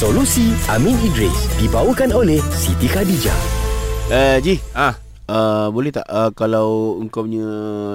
Solusi Amin Idris dibawakan oleh Siti Khadijah. Eh, Ji. Ah, Uh, boleh tak uh, kalau engkau punya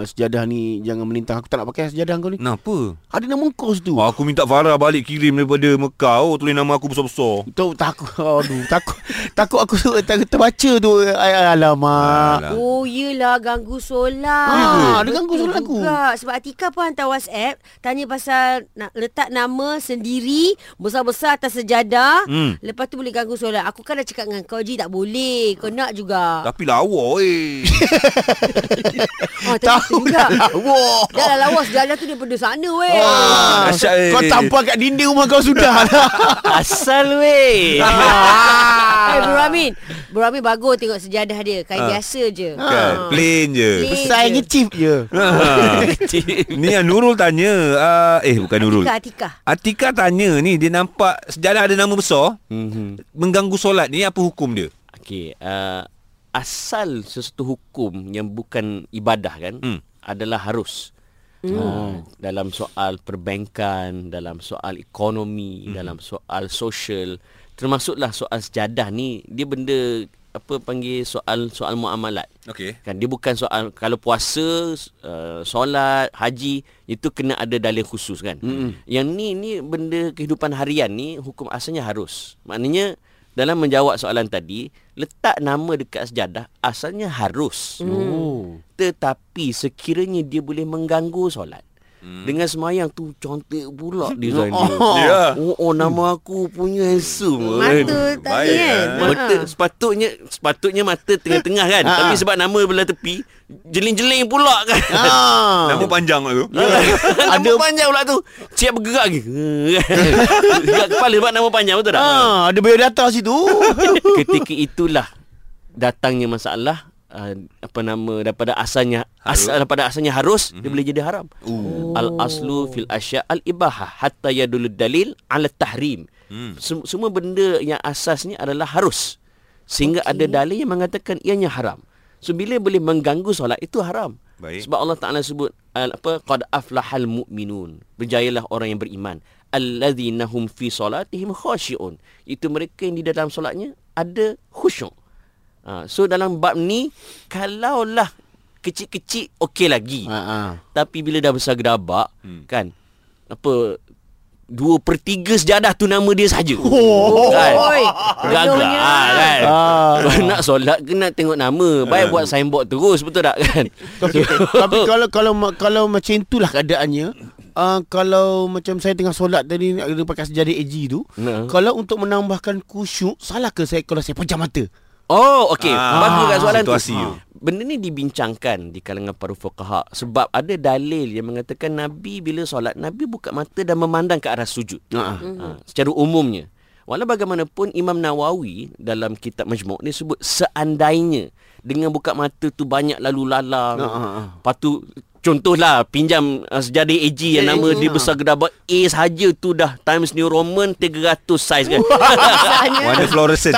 sejadah ni jangan melintang aku tak nak pakai sejadah kau ni. kenapa? Ada nama engkau situ. Oh, aku minta Farah balik kirim daripada Mekah. Oh, tulis nama aku besar-besar. Tahu takut aduh takut takut aku ter, terbaca tu Ay, alamak. Alah. Oh yelah ganggu solat Ah, dia Betul ganggu solat aku. juga. Sebab Atika pun hantar WhatsApp Tanya pasal nak letak nama sendiri Besar-besar atas sejadah Hmm. Lepas tu boleh ganggu solat Aku kan dah cakap dengan kau Ji tak boleh Kau nak juga Tapi lawa eh. Oh juga Wah. Dah lah lawas sejadah tu daripada sana weh Ah, eh. kau tampal kat dinding rumah kau sudah lah. Asal weh. Eh Bro Amin Bro Amin bagus tengok sejadah dia Kain Ah. biasa je Kan? Plain je. Plain. Besar yang ngecip je. Ah. ni yang Nurul tanya. Uh, eh, bukan Nurul. Atika Atika Atika tanya ni, dia nampak sejadah ada nama besar. Mhm. Mengganggu solat ni, apa hukum dia? Okey, uh, asal sesuatu hukum yang bukan ibadah kan Hmm. adalah harus. Uh, dalam soal perbankan, dalam soal ekonomi, dalam soal sosial, termasuklah soal sejadah ni dia benda apa panggil soal soal muamalat. Okey. Kan dia bukan soal kalau puasa, uh, solat, haji itu kena ada dalil khusus kan. Mm-hmm. Yang ni ni benda kehidupan harian ni hukum asalnya harus. Maknanya dalam menjawab soalan tadi, letak nama dekat sejadah asalnya harus. Oh. Tetapi sekiranya dia boleh mengganggu solat. Hmm. Dengan semayang tu cantik pula design dia. Ya. Oh, oh nama aku punya handsome. Mata kan. tadi baik, kan. Mata sepatutnya sepatutnya mata tengah-tengah kan. Ha. Tapi sebab nama belah tepi jeling-jeling pula kan. Ah. Nama panjang tu. ada panjang pula tu. Siap bergerak ke? Gerak kepala sebab nama panjang betul tak? Ah, ada biodata situ. Ketika itulah datangnya masalah uh, apa nama daripada asalnya asal daripada asalnya harus dia boleh jadi haram. Al aslu fil asya al ibahah hatta yadul dalil ala tahrim. Sem- semua benda yang asasnya adalah harus. Sehingga okay. ada dalil yang mengatakan ianya haram. So bila boleh mengganggu solat itu haram. Baik. Sebab Allah Taala sebut al, apa qad aflahal mu'minun. Berjayalah orang yang beriman. Alladzina hum fi solatihim khashi'un. Itu mereka yang di dalam solatnya ada khusyuk. Ha, so dalam bab ni kalaulah kecil-kecil okey lagi. Ha ah. Tapi bila dah besar gedabak hmm. kan apa dua per tiga sejadah tu nama dia saja. Oh. kan. Penuhnya. ah, kan. Ah. Kalau nak solat kena tengok nama. Baik buat signboard terus betul tak kan? Tapi, tapi kalau kalau ma- kalau macam itulah keadaannya, uh, kalau macam saya tengah solat tadi ada pakai sejadah AG tu, Nah. kalau untuk menambahkan khusyuk, salah ke saya kalau saya pejam mata? Oh, okey. Ah, Bagus kat soalan situasi tu. tu. Benda ni dibincangkan di kalangan para fuqaha sebab ada dalil yang mengatakan Nabi bila solat Nabi buka mata dan memandang ke arah sujud. Ha. Ha, secara umumnya. Walau bagaimanapun Imam Nawawi dalam kitab Majmu' ni sebut seandainya dengan buka mata tu banyak lalu lalang. Ha. Lepas tu contohlah pinjam uh, sejadah AG yang nama dia besar gedabak A sahaja tu dah. Times New Roman 300 saiz kan. Warna fluorescent.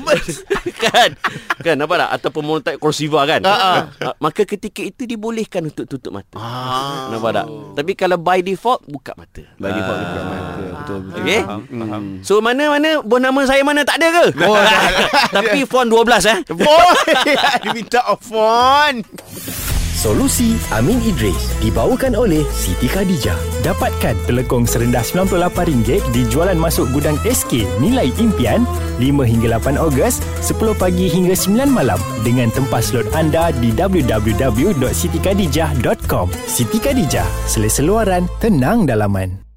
kan? Kan? Nampak tak? Ataupun monotype cursiva kan? Ah, uh, maka ketika itu dibolehkan untuk tutup mata. Ah. nampak tak? Tapi kalau by default buka mata. Bagi default buka mata. Betul betul. okey? Faham, faham. so mana mana bon nama saya mana tak ada ke? Oh, tapi font 12 eh. Boy, dia minta phone. Solusi Amin Idris dibawakan oleh Siti Khadijah. Dapatkan pelekong serendah RM98 di jualan masuk gudang SK nilai impian 5 hingga 8 Ogos 10 pagi hingga 9 malam dengan tempah slot anda di www.sitikadijah.com. Siti Khadijah, selesa luaran, tenang dalaman.